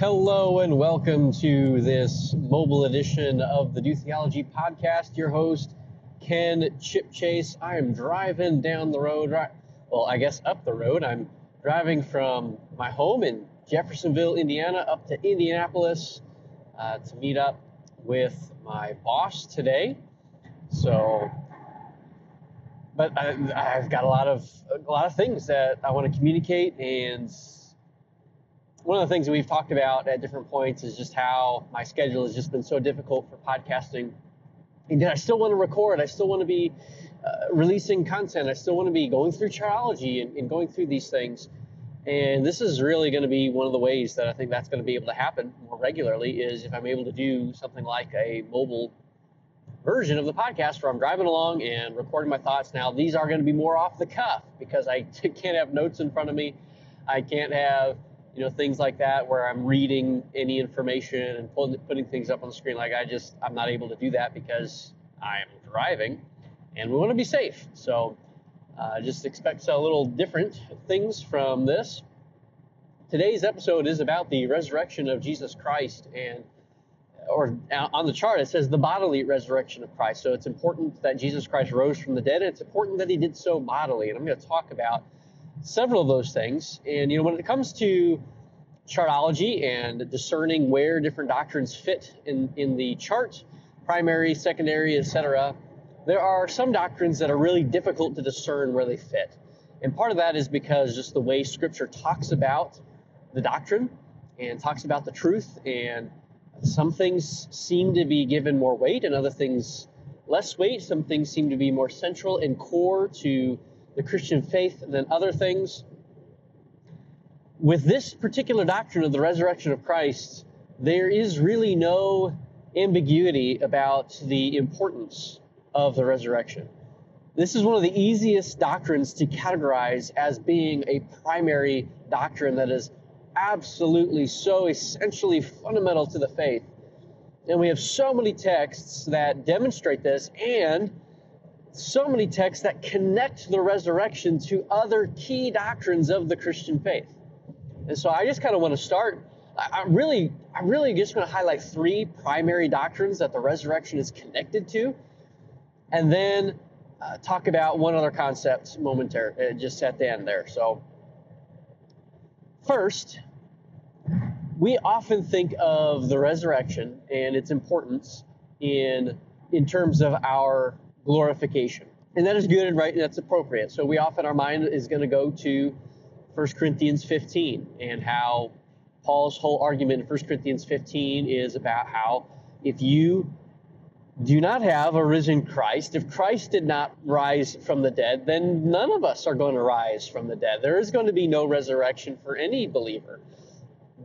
Hello and welcome to this mobile edition of the Do Theology podcast. Your host, Ken Chip Chase. I am driving down the road, right? Well, I guess up the road. I'm driving from my home in Jeffersonville, Indiana, up to Indianapolis uh, to meet up with my boss today. So, but I, I've got a lot of a lot of things that I want to communicate and one of the things that we've talked about at different points is just how my schedule has just been so difficult for podcasting. And yet I still want to record. I still want to be uh, releasing content. I still want to be going through Chartology and, and going through these things. And this is really going to be one of the ways that I think that's going to be able to happen more regularly is if I'm able to do something like a mobile version of the podcast where I'm driving along and recording my thoughts. Now, these are going to be more off the cuff because I can't have notes in front of me. I can't have you know things like that where i'm reading any information and pulling, putting things up on the screen. Like i just i'm not able to do that because i'm driving and we want to be safe. So uh, just expect a little different things from this. Today's episode is about the resurrection of jesus christ and or on the chart it says the bodily resurrection of christ. So it's important that jesus christ rose from the dead and it's important that he did so bodily. And i'm going to talk about several of those things. And you know, when it comes to chartology and discerning where different doctrines fit in, in the chart, primary, secondary, etc., there are some doctrines that are really difficult to discern where they fit. And part of that is because just the way Scripture talks about the doctrine and talks about the truth, and some things seem to be given more weight, and other things less weight. Some things seem to be more central and core to the Christian faith than other things. With this particular doctrine of the resurrection of Christ, there is really no ambiguity about the importance of the resurrection. This is one of the easiest doctrines to categorize as being a primary doctrine that is absolutely so essentially fundamental to the faith. And we have so many texts that demonstrate this, and so many texts that connect the resurrection to other key doctrines of the Christian faith. And so I just kind of want to start. I really, I really just want to highlight three primary doctrines that the resurrection is connected to, and then uh, talk about one other concept momentarily, uh, just at the end there. So, first, we often think of the resurrection and its importance in in terms of our glorification. And that is good and right and that's appropriate. So we often, our mind is going to go to 1 Corinthians 15 and how Paul's whole argument in 1 Corinthians 15 is about how if you do not have a risen Christ, if Christ did not rise from the dead, then none of us are going to rise from the dead. There is going to be no resurrection for any believer.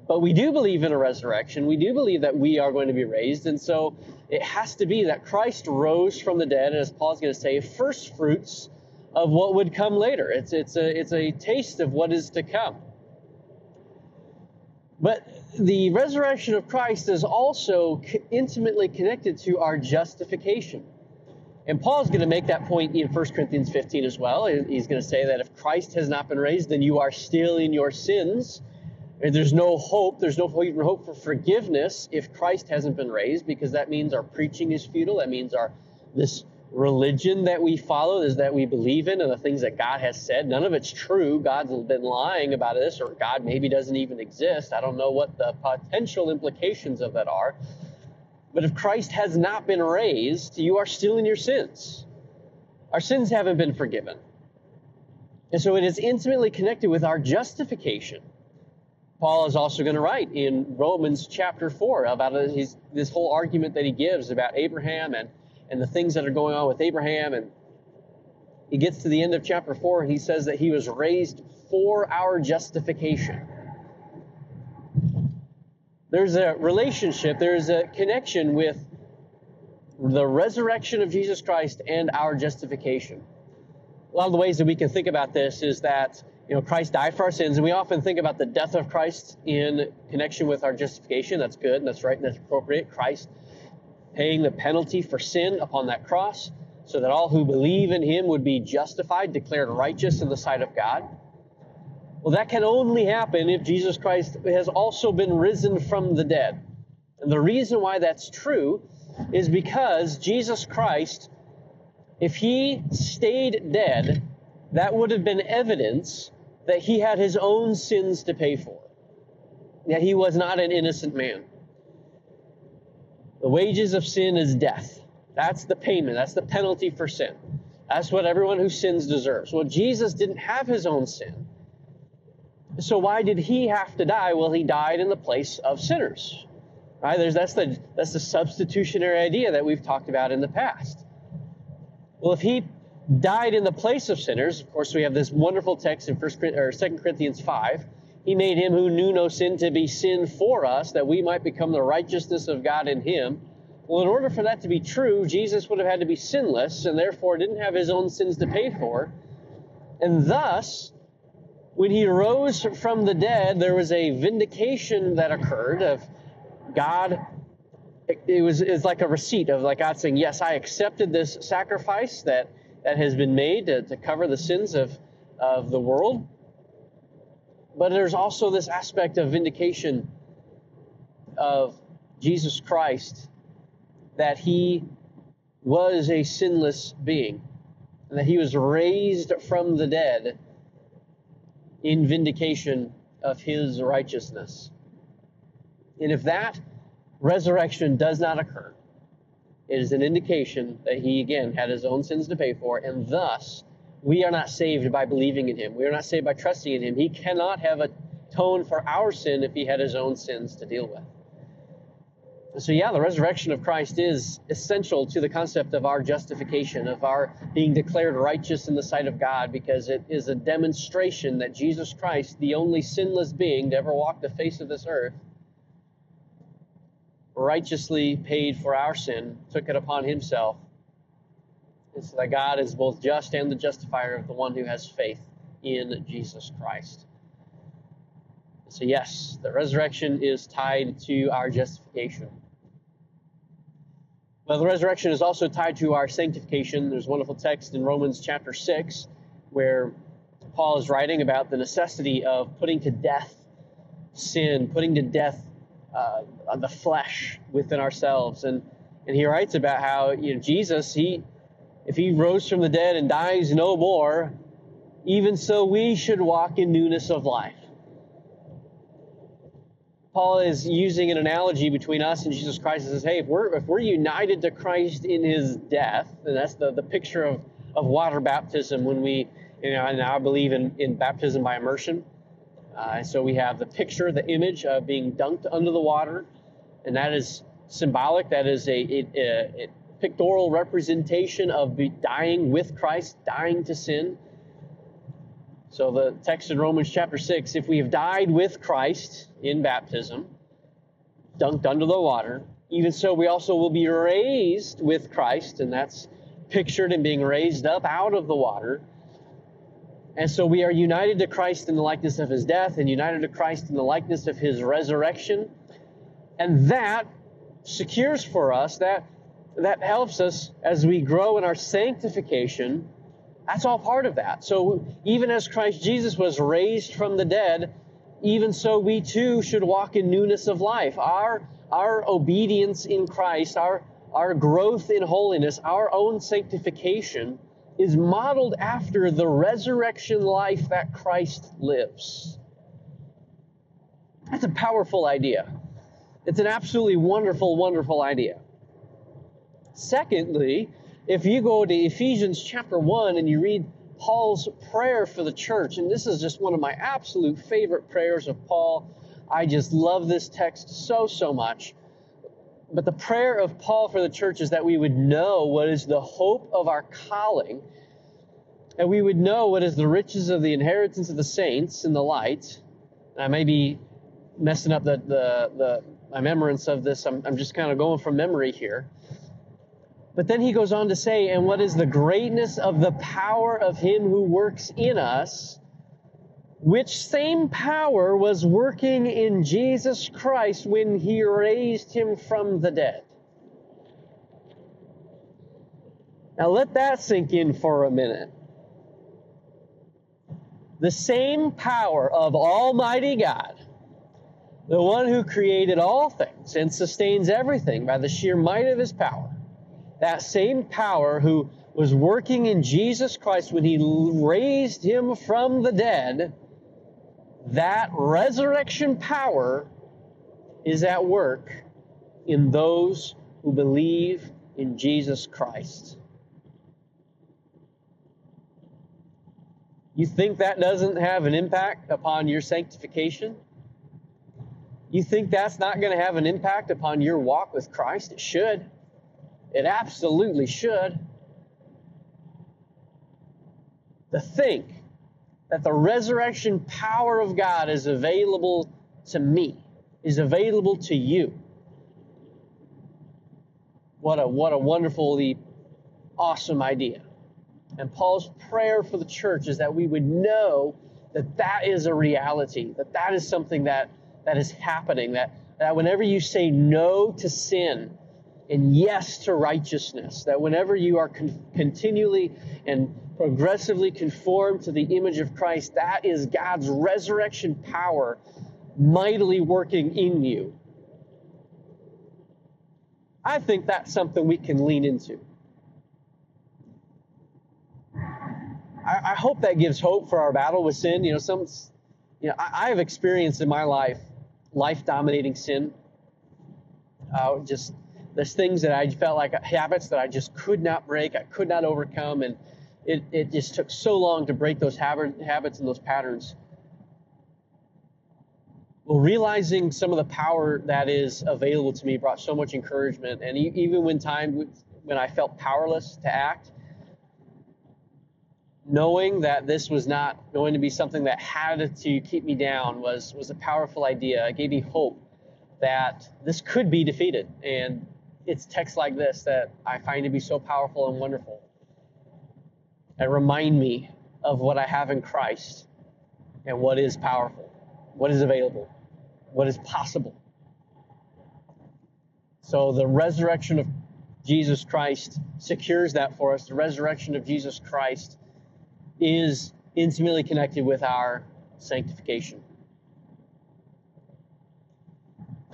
But we do believe in a resurrection. We do believe that we are going to be raised. And so it has to be that Christ rose from the dead, and as Paul's going to say, first fruits of what would come later. It's, it's, a, it's a taste of what is to come. But the resurrection of Christ is also intimately connected to our justification. And Paul's going to make that point in 1 Corinthians 15 as well. He's going to say that if Christ has not been raised, then you are still in your sins. There's no hope, there's no even hope for forgiveness if Christ hasn't been raised, because that means our preaching is futile. That means our this religion that we follow is that we believe in and the things that God has said. None of it's true. God's been lying about this, or God maybe doesn't even exist. I don't know what the potential implications of that are. But if Christ has not been raised, you are still in your sins. Our sins haven't been forgiven. And so it is intimately connected with our justification. Paul is also going to write in Romans chapter 4 about his, this whole argument that he gives about Abraham and, and the things that are going on with Abraham. And he gets to the end of chapter 4 and he says that he was raised for our justification. There's a relationship, there's a connection with the resurrection of Jesus Christ and our justification. A lot of the ways that we can think about this is that you know, Christ died for our sins, and we often think about the death of Christ in connection with our justification. That's good, and that's right, and that's appropriate. Christ paying the penalty for sin upon that cross, so that all who believe in him would be justified, declared righteous in the sight of God. Well, that can only happen if Jesus Christ has also been risen from the dead. And the reason why that's true is because Jesus Christ, if he stayed dead, that would have been evidence that he had his own sins to pay for, that he was not an innocent man. The wages of sin is death. That's the payment, that's the penalty for sin. That's what everyone who sins deserves. Well, Jesus didn't have his own sin. So why did he have to die? Well, he died in the place of sinners. Right? There's, that's, the, that's the substitutionary idea that we've talked about in the past. Well, if he died in the place of sinners, of course, we have this wonderful text in First or Second Corinthians 5. He made him who knew no sin to be sin for us, that we might become the righteousness of God in him. Well, in order for that to be true, Jesus would have had to be sinless and therefore didn't have his own sins to pay for. And thus, when he rose from the dead, there was a vindication that occurred of God. It was it's like a receipt of like God saying, "Yes, I accepted this sacrifice that that has been made to, to cover the sins of of the world." But there's also this aspect of vindication of Jesus Christ that he was a sinless being and that he was raised from the dead in vindication of his righteousness. And if that resurrection does not occur, is an indication that he again had his own sins to pay for, and thus we are not saved by believing in him. We are not saved by trusting in him. He cannot have atoned for our sin if he had his own sins to deal with. So, yeah, the resurrection of Christ is essential to the concept of our justification, of our being declared righteous in the sight of God, because it is a demonstration that Jesus Christ, the only sinless being to ever walk the face of this earth, righteously paid for our sin, took it upon himself. And so that God is both just and the justifier of the one who has faith in Jesus Christ. So, yes, the resurrection is tied to our justification. Well, the resurrection is also tied to our sanctification. There's a wonderful text in Romans chapter 6 where Paul is writing about the necessity of putting to death sin, putting to death uh, the flesh within ourselves. And, and he writes about how you know, Jesus, he, if he rose from the dead and dies no more, even so we should walk in newness of life. Paul is using an analogy between us and Jesus Christ and says, hey, if we're, if we're united to Christ in his death, and that's the, the picture of, of water baptism when we, you know, and I believe in, in baptism by immersion. Uh, so we have the picture, the image of being dunked under the water, and that is symbolic. That is a, a, a, a pictorial representation of dying with Christ, dying to sin. So the text in Romans chapter 6 if we have died with Christ in baptism, dunked under the water, even so we also will be raised with Christ, and that's pictured in being raised up out of the water. And so we are united to Christ in the likeness of his death and united to Christ in the likeness of his resurrection. And that secures for us, that, that helps us as we grow in our sanctification that's all part of that. So even as Christ Jesus was raised from the dead, even so we too should walk in newness of life. Our, our obedience in Christ, our, our growth in holiness, our own sanctification is modeled after the resurrection life that Christ lives. That's a powerful idea. It's an absolutely wonderful, wonderful idea. Secondly, if you go to Ephesians chapter 1 and you read Paul's prayer for the church, and this is just one of my absolute favorite prayers of Paul. I just love this text so, so much. But the prayer of Paul for the church is that we would know what is the hope of our calling, and we would know what is the riches of the inheritance of the saints in the light. And I may be messing up the, the, the my remembrance of this. I'm, I'm just kind of going from memory here. But then he goes on to say, and what is the greatness of the power of him who works in us, which same power was working in Jesus Christ when he raised him from the dead. Now let that sink in for a minute. the same power of Almighty God, the one who created all things and sustains everything by the sheer might of his power, that same power who was working in Jesus Christ when he raised him from the dead, that resurrection power is at work in those who believe in Jesus Christ. You think that doesn't have an impact upon your sanctification? You think that's not going to have an impact upon your walk with Christ? It should. It absolutely should. To think that the resurrection power of God is available to me, is available to you. What a, what a wonderfully awesome idea. And Paul's prayer for the church is that we would know that that is a reality, that that is something that, that is happening, that, that whenever you say no to sin and yes to righteousness, that whenever you are con- continually and progressively conformed to the image of Christ, that is God's resurrection power mightily working in you. I think that's something we can lean into. I, I hope that gives hope for our battle with sin. You know, some, you know, I, I have experienced in my life life dominating sin. Uh, just there's things that I felt like habits that I just could not break, I could not overcome, and it, it just took so long to break those habit, habits and those patterns. Well, realizing some of the power that is available to me brought so much encouragement, and even when time when I felt powerless to act, knowing that this was not going to be something that had to keep me down was was a powerful idea. It gave me hope that this could be defeated. And it's texts like this that I find to be so powerful and wonderful. And remind me of what I have in Christ and what is powerful, what is available, what is possible. So the resurrection of Jesus Christ secures that for us. The resurrection of Jesus Christ is intimately connected with our sanctification.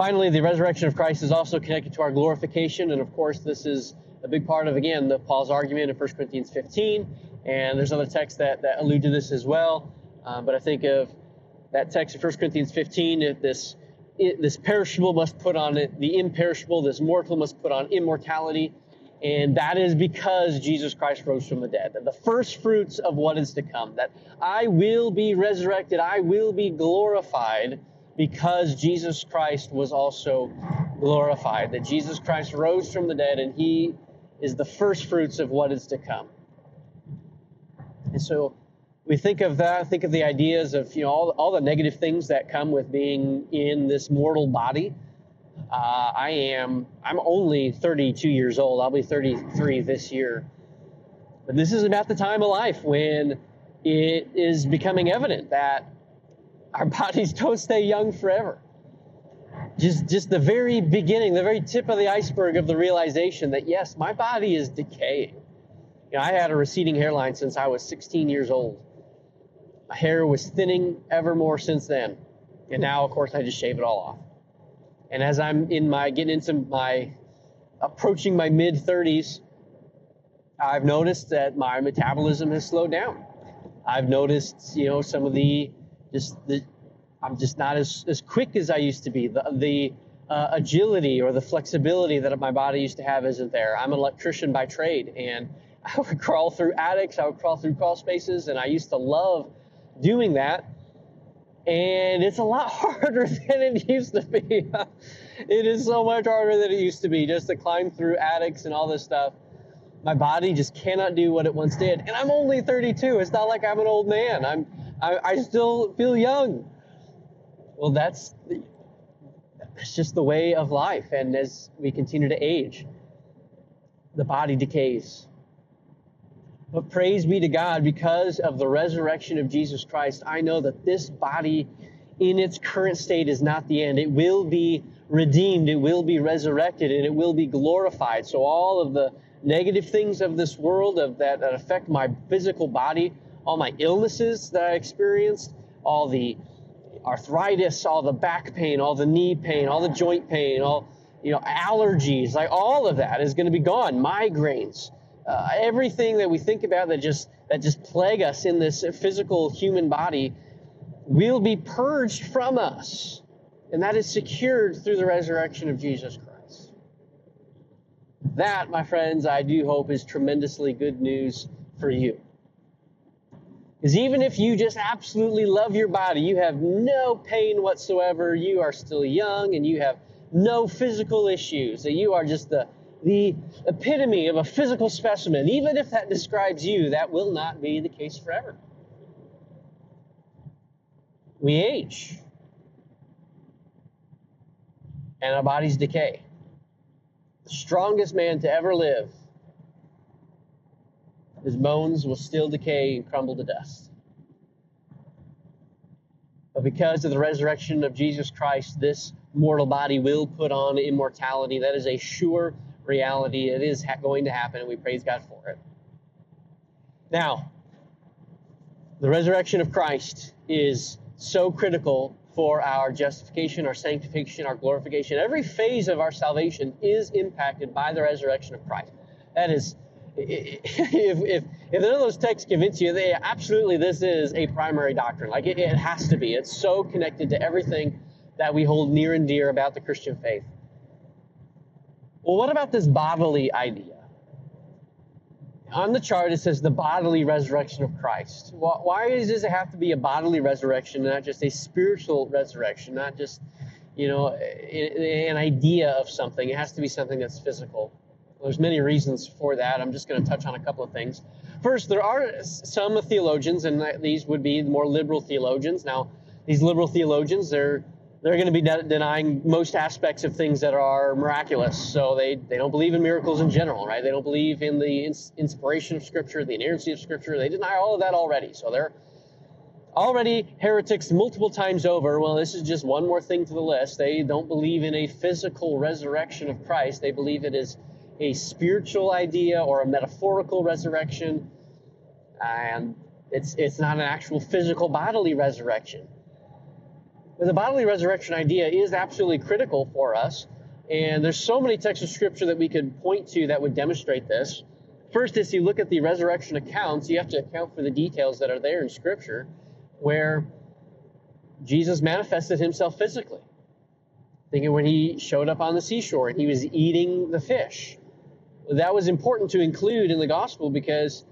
Finally, the resurrection of Christ is also connected to our glorification, and of course, this is a big part of again the Paul's argument in 1 Corinthians 15, and there's other texts that, that allude to this as well. Um, but I think of that text in 1 Corinthians 15, this this perishable must put on it the imperishable, this mortal must put on immortality. And that is because Jesus Christ rose from the dead. The first fruits of what is to come. That I will be resurrected, I will be glorified because Jesus Christ was also glorified. That Jesus Christ rose from the dead and he is the first fruits of what is to come. And so we think of that, think of the ideas of you know all, all the negative things that come with being in this mortal body uh, I am, I'm only 32 years old. I'll be 33 this year. But this is about the time of life when it is becoming evident that our bodies don't stay young forever. Just, just the very beginning, the very tip of the iceberg of the realization that yes, my body is decaying. You know, I had a receding hairline since I was 16 years old. My hair was thinning ever more since then. And now, of course, I just shave it all off. And as I'm in my getting into my approaching my mid 30s, I've noticed that my metabolism has slowed down. I've noticed, you know, some of the just the I'm just not as, as quick as I used to be. The, the uh, agility or the flexibility that my body used to have isn't there. I'm an electrician by trade, and I would crawl through attics, I would crawl through crawl spaces, and I used to love doing that and it's a lot harder than it used to be. it is so much harder than it used to be just to climb through attics and all this stuff. My body just cannot do what it once did, and I'm only 32. It's not like I'm an old man. I'm I, I still feel young. Well, that's that's just the way of life, and as we continue to age, the body decays. But praise be to God, because of the resurrection of Jesus Christ, I know that this body in its current state is not the end. It will be redeemed, it will be resurrected, and it will be glorified. So all of the negative things of this world of that, that affect my physical body all my illnesses that I experienced, all the arthritis, all the back pain, all the knee pain, all the joint pain, all you know allergies, like all of that is going to be gone. Migraines, uh, everything that we think about that just that just plague us in this physical human body will be purged from us, and that is secured through the resurrection of Jesus Christ. That, my friends, I do hope is tremendously good news for you. Because even if you just absolutely love your body, you have no pain whatsoever, you are still young and you have no physical issues, that you are just the, the epitome of a physical specimen, even if that describes you, that will not be the case forever. We age, and our bodies decay. The strongest man to ever live his bones will still decay and crumble to dust. But because of the resurrection of Jesus Christ, this mortal body will put on immortality. That is a sure reality. It is ha- going to happen, and we praise God for it. Now, the resurrection of Christ is so critical for our justification, our sanctification, our glorification. Every phase of our salvation is impacted by the resurrection of Christ. That is if, if, if none of those texts convince you, they absolutely this is a primary doctrine. Like it, it has to be. It's so connected to everything that we hold near and dear about the Christian faith. Well, what about this bodily idea? On the chart, it says the bodily resurrection of Christ. Why does it have to be a bodily resurrection, not just a spiritual resurrection, not just, you know, an idea of something? It has to be something that's physical. There's many reasons for that. I'm just going to touch on a couple of things. First, there are some theologians, and these would be more liberal theologians. Now, these liberal theologians, they're they're going to be de- denying most aspects of things that are miraculous. So they, they don't believe in miracles in general, right? They don't believe in the ins- inspiration of Scripture, the inerrancy of Scripture. They deny all of that already. So they're already heretics multiple times over. Well, this is just one more thing to the list. They don't believe in a physical resurrection of Christ. They believe it is a spiritual idea or a metaphorical resurrection, and it's it's not an actual physical bodily resurrection. But the bodily resurrection idea is absolutely critical for us, and there's so many texts of scripture that we could point to that would demonstrate this. First, as you look at the resurrection accounts, you have to account for the details that are there in scripture, where Jesus manifested himself physically. Thinking when he showed up on the seashore and he was eating the fish that was important to include in the gospel because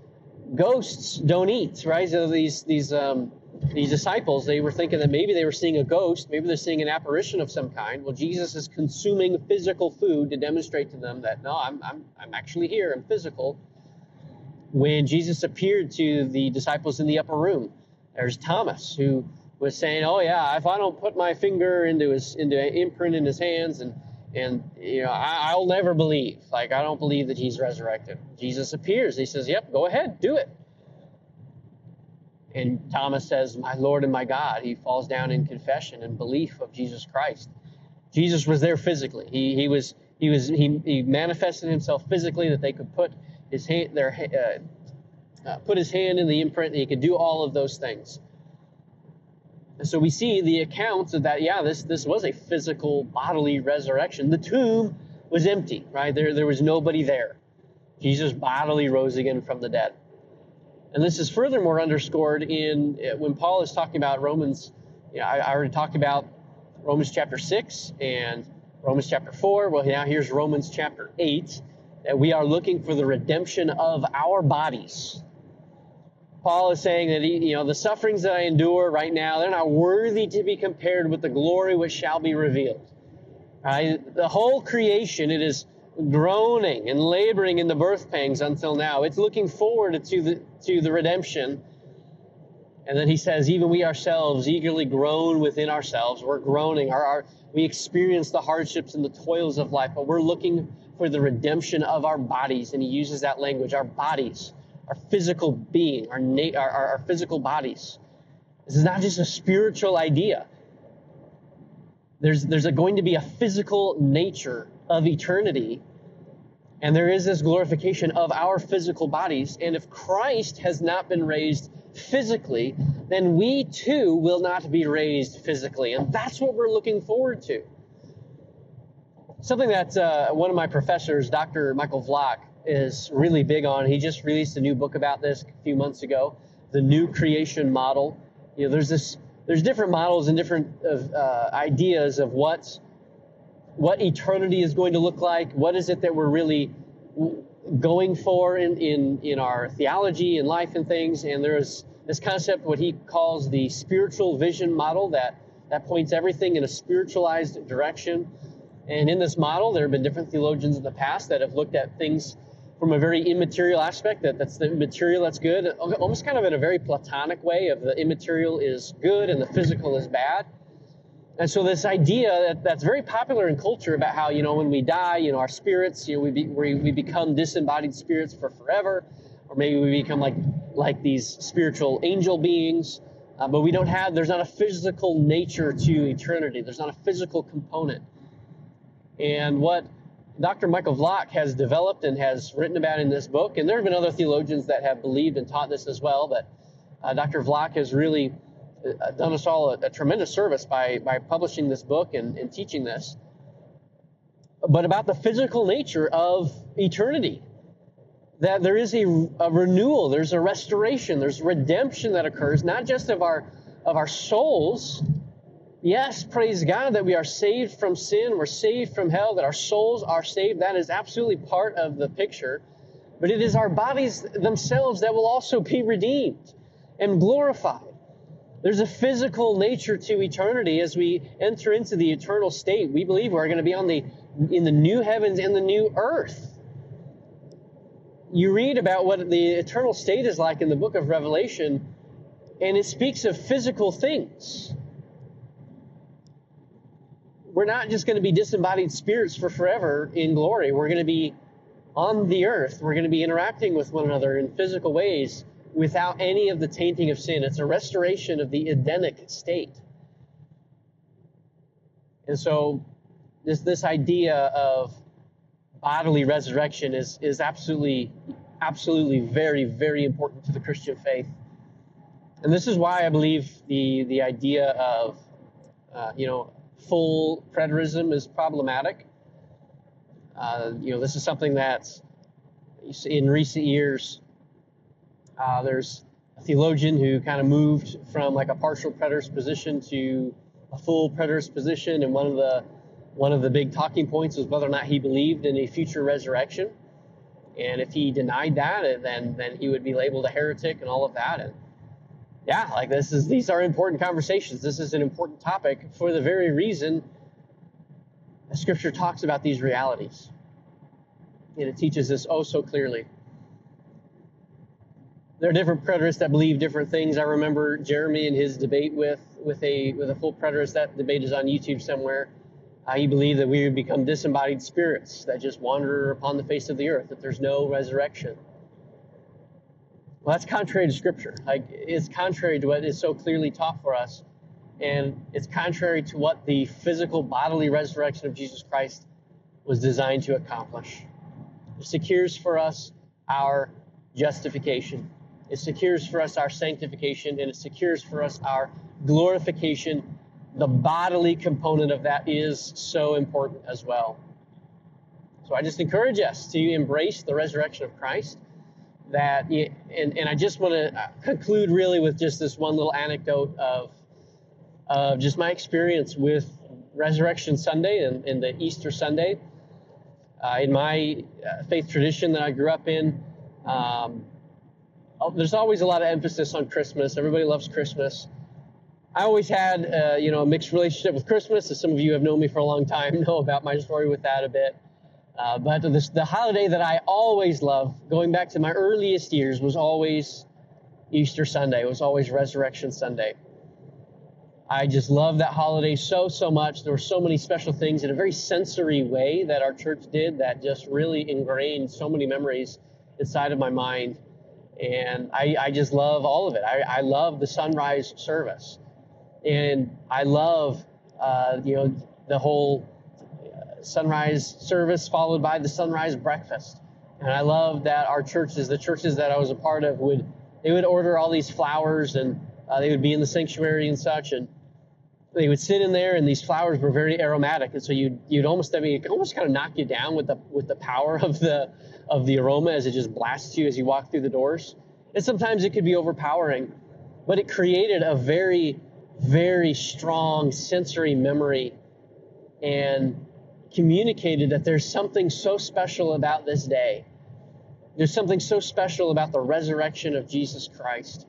ghosts don't eat, right? So these these um, these disciples, they were thinking that maybe they were seeing a ghost, maybe they're seeing an apparition of some kind. Well, Jesus is consuming physical food to demonstrate to them that no, I'm I'm I'm actually here, I'm physical. When Jesus appeared to the disciples in the upper room, there's Thomas who was saying, "Oh yeah, if I don't put my finger into his into imprint in his hands and and you know, I, will never believe. Like I don't believe that he's resurrected. Jesus appears. He says, "Yep, go ahead, do it." And Thomas says, "My Lord and my God." He falls down in confession and belief of Jesus Christ. Jesus was there physically. He he was he was he, he manifested himself physically that they could put his hand their uh, uh, put his hand in the imprint. And he could do all of those things. And so we see the accounts of that, yeah, this, this was a physical bodily resurrection. The tomb was empty, right? There, there was nobody there. Jesus bodily rose again from the dead. And this is furthermore underscored in uh, when Paul is talking about Romans. You know, I, I already talked about Romans chapter 6 and Romans chapter 4. Well, now here's Romans chapter 8 that we are looking for the redemption of our bodies. Paul is saying that, he, you know, the sufferings that I endure right now, they're not worthy to be compared with the glory which shall be revealed. The whole creation, it is groaning and laboring in the birth pangs until now. It's looking forward to the, to the redemption. And then he says, even we ourselves eagerly groan within ourselves. We're groaning. Our, our, we experience the hardships and the toils of life, but we're looking for the redemption of our bodies. And he uses that language, our bodies our physical being, our, na- our, our physical bodies. This is not just a spiritual idea. There's, there's a, going to be a physical nature of eternity And there is this glorification of our physical bodies. And if Christ has not been raised physically, then we too will not be raised physically. And that's what we're looking forward to. Something that uh, one of my professors, Dr. Michael Vlach, is really big on. He just released a new book about this a few months ago, the new creation model. You know, there's this, there's different models and different uh, ideas of what what eternity is going to look like. What is it that we're really going for in, in, in our theology and life and things. And there's this concept, what he calls the spiritual vision model, that, that points everything in a spiritualized direction. And in this model, there have been different theologians in the past that have looked at things from a very immaterial aspect, that that's the material that's good, almost kind of in a very platonic way of the immaterial is good and the physical is bad. And so this idea that, that's very popular in culture about how, you know, when we die, you know, our spirits, you know, we, be, we, we become disembodied spirits for forever, or maybe we become like, like these spiritual angel beings, uh, but we don't have, there's not a physical nature to eternity. There's not a physical component. And what Dr. Michael Vlach has developed and has written about in this book, and there have been other theologians that have believed and taught this as well, but uh, Dr. Vlach has really uh, done us all a, a, tremendous service by, by publishing this book and, and teaching this, but about the physical nature of eternity. That there is a, a renewal, there's a restoration, there's redemption that occurs, not just of our of our souls. Yes, praise God that we are saved from sin, we're saved from hell, that our souls are saved. That is absolutely part of the picture. But it is our bodies themselves that will also be redeemed and glorified. There's a physical nature to eternity as we enter into the eternal state. We believe we're going to be on the in the new heavens and the new earth. You read about what the eternal state is like in the book of Revelation, and it speaks of physical things. We're not just going to be disembodied spirits for forever in glory. We're going to be on the earth. We're going to be interacting with one another in physical ways without any of the tainting of sin. It's a restoration of the Edenic state. And so, this, this idea of bodily resurrection is, is absolutely, absolutely very, very important to the Christian faith. And this is why I believe the, the idea of, uh, you know, full preterism is problematic. Uh, you know, this is something that in recent years uh, there's a theologian who kind of moved from like a partial preterist position to a full preterist position, and one of the one of the big talking points was whether or not he believed in a future resurrection. And if he denied that, then then he would be labeled a heretic and all of that. And yeah, like this is these are important conversations. This is an important topic for the very reason that Scripture talks about these realities, and it teaches us oh so clearly there are different preterists that believe different things. I remember Jeremy and his debate with with a with a full preterist. That debate is on YouTube somewhere. Uh, he believed that we would become disembodied spirits that just wander upon the face of the earth. That there's no resurrection. Well, that's contrary to Scripture. Like it's contrary to what is so clearly taught for us, and it's contrary to what the physical bodily resurrection of Jesus Christ was designed to accomplish. It secures for us our justification. It secures for us our sanctification and it secures for us our glorification. The bodily component of that is so important as well. So I just encourage us to embrace the resurrection of Christ. That and, and I just want to uh, conclude really with just this one little anecdote of of just my experience with Resurrection Sunday and, and the Easter Sunday. Uh, in my uh, faith tradition that I grew up in, um, Oh, there's always a lot of emphasis on Christmas. Everybody loves Christmas. I always had, uh, you know, a mixed relationship with Christmas. As some of you have known me for a long time, know about my story with that a bit. Uh, but this, the holiday that I always loved, going back to my earliest years, was always Easter Sunday. It was always Resurrection Sunday. I just love that holiday so, so much. There were so many special things in a very sensory way that our church did that just really ingrained so many memories inside of my mind. And I, I just love all of it. I, I love the sunrise service. And I love, uh, you know, the whole sunrise service followed by the sunrise breakfast. And I love that our churches, the churches that I was a part of, would they would order all these flowers and uh, they would be in the sanctuary and such, and they would sit in there, and these flowers were very aromatic, and so you'd you'd almost I mean it almost kind of knock you down with the with the power of the of the aroma as it just blasts you as you walk through the doors. And sometimes it could be overpowering, but it created a very very strong sensory memory and communicated that there's something so special about this day. There's something so special about the resurrection of Jesus Christ.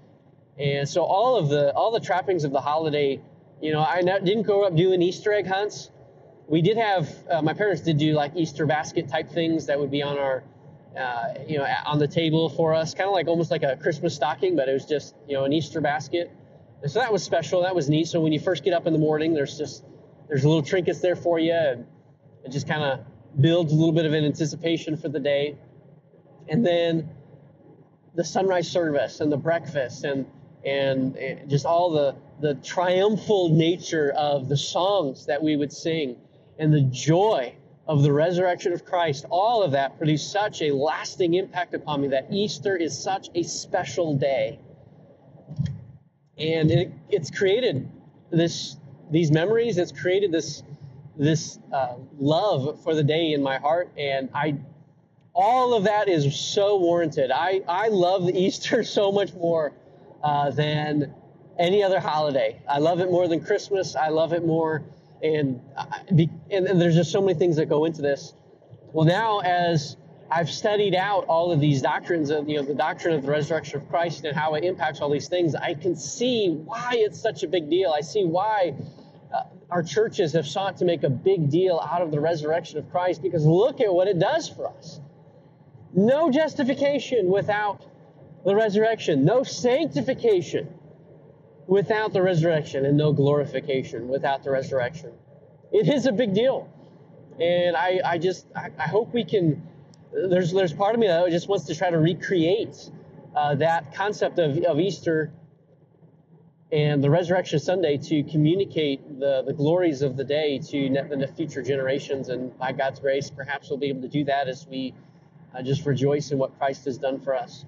And so all of the all the trappings of the holiday, you know, I didn't grow up doing Easter egg hunts. We did have uh, my parents did do like Easter basket type things that would be on our uh, you know on the table for us, kind of like almost like a Christmas stocking, but it was just you know an Easter basket. And so that was special. That was neat. So when you first get up in the morning, there's just there's little trinkets there for you, and it just kind of builds a little bit of an anticipation for the day. And then the sunrise service and the breakfast and and just all the the triumphal nature of the songs that we would sing and the joy of the resurrection of Christ, all of that produced such a lasting impact upon me that Easter is such a special day. And it, it's created this these memories, it's created this this uh, love for the day in my heart, and I all of that is so warranted. I, I love Easter so much more uh, than any other holiday. I love it more than Christmas. I love it more, and, and, and there's just so many things that go into this. Well, now as I've studied out all of these doctrines of you know the doctrine of the resurrection of Christ and how it impacts all these things, I can see why it's such a big deal. I see why uh, our churches have sought to make a big deal out of the resurrection of Christ because look at what it does for us. No justification without the resurrection, no sanctification without the resurrection, and no glorification without the resurrection. It is a big deal. And I, I just, I, I hope we can, there's, there's part of me that just wants to try to recreate uh, that concept of, of Easter and the Resurrection Sunday to communicate the, the glories of the day to the future generations. And by God's grace, perhaps we'll be able to do that as we uh, just rejoice in what Christ has done for us.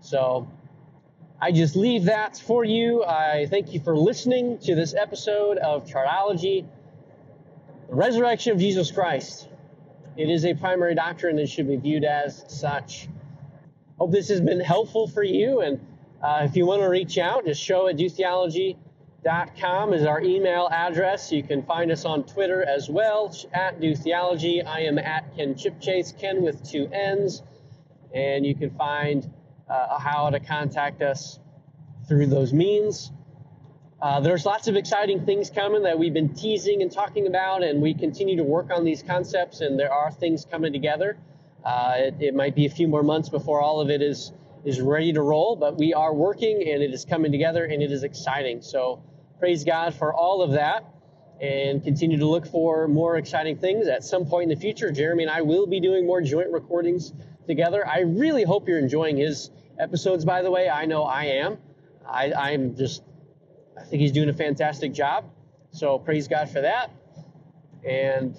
So I just leave that for you. I thank you for listening to this episode of Chartology, the resurrection of Jesus Christ. It is a primary doctrine and should be viewed as such. Hope this has been helpful for you. And uh, if you want to reach out, just show at dotheology.com is our email address. You can find us on Twitter as well at dotheology. I am at Kenn Chipchase, Ken with two N's. And you can find uh, how to contact us through those means. Uh, there's lots of exciting things coming that we've been teasing and talking about, and we continue to work on these concepts, and there are things coming together. Uh, it, it, might be a few more months before all of it is is ready to roll, but we are working, and it is coming together, and it is exciting. So praise God for all of that, and continue to look for more exciting things. At some point in the future, Jeremy and I will be doing more joint recordings together. I really hope you're enjoying his episodes, by the way. I know I am. I, I'm just, I think he's doing a fantastic job. So praise God for that. And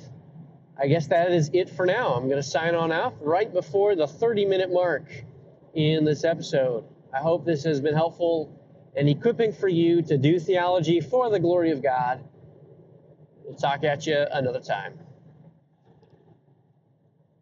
I guess that is it for now. I'm going to sign on off right before the 30 minute mark in this episode. I hope this has been helpful and equipping for you to do theology for the glory of God. We'll talk at you another time.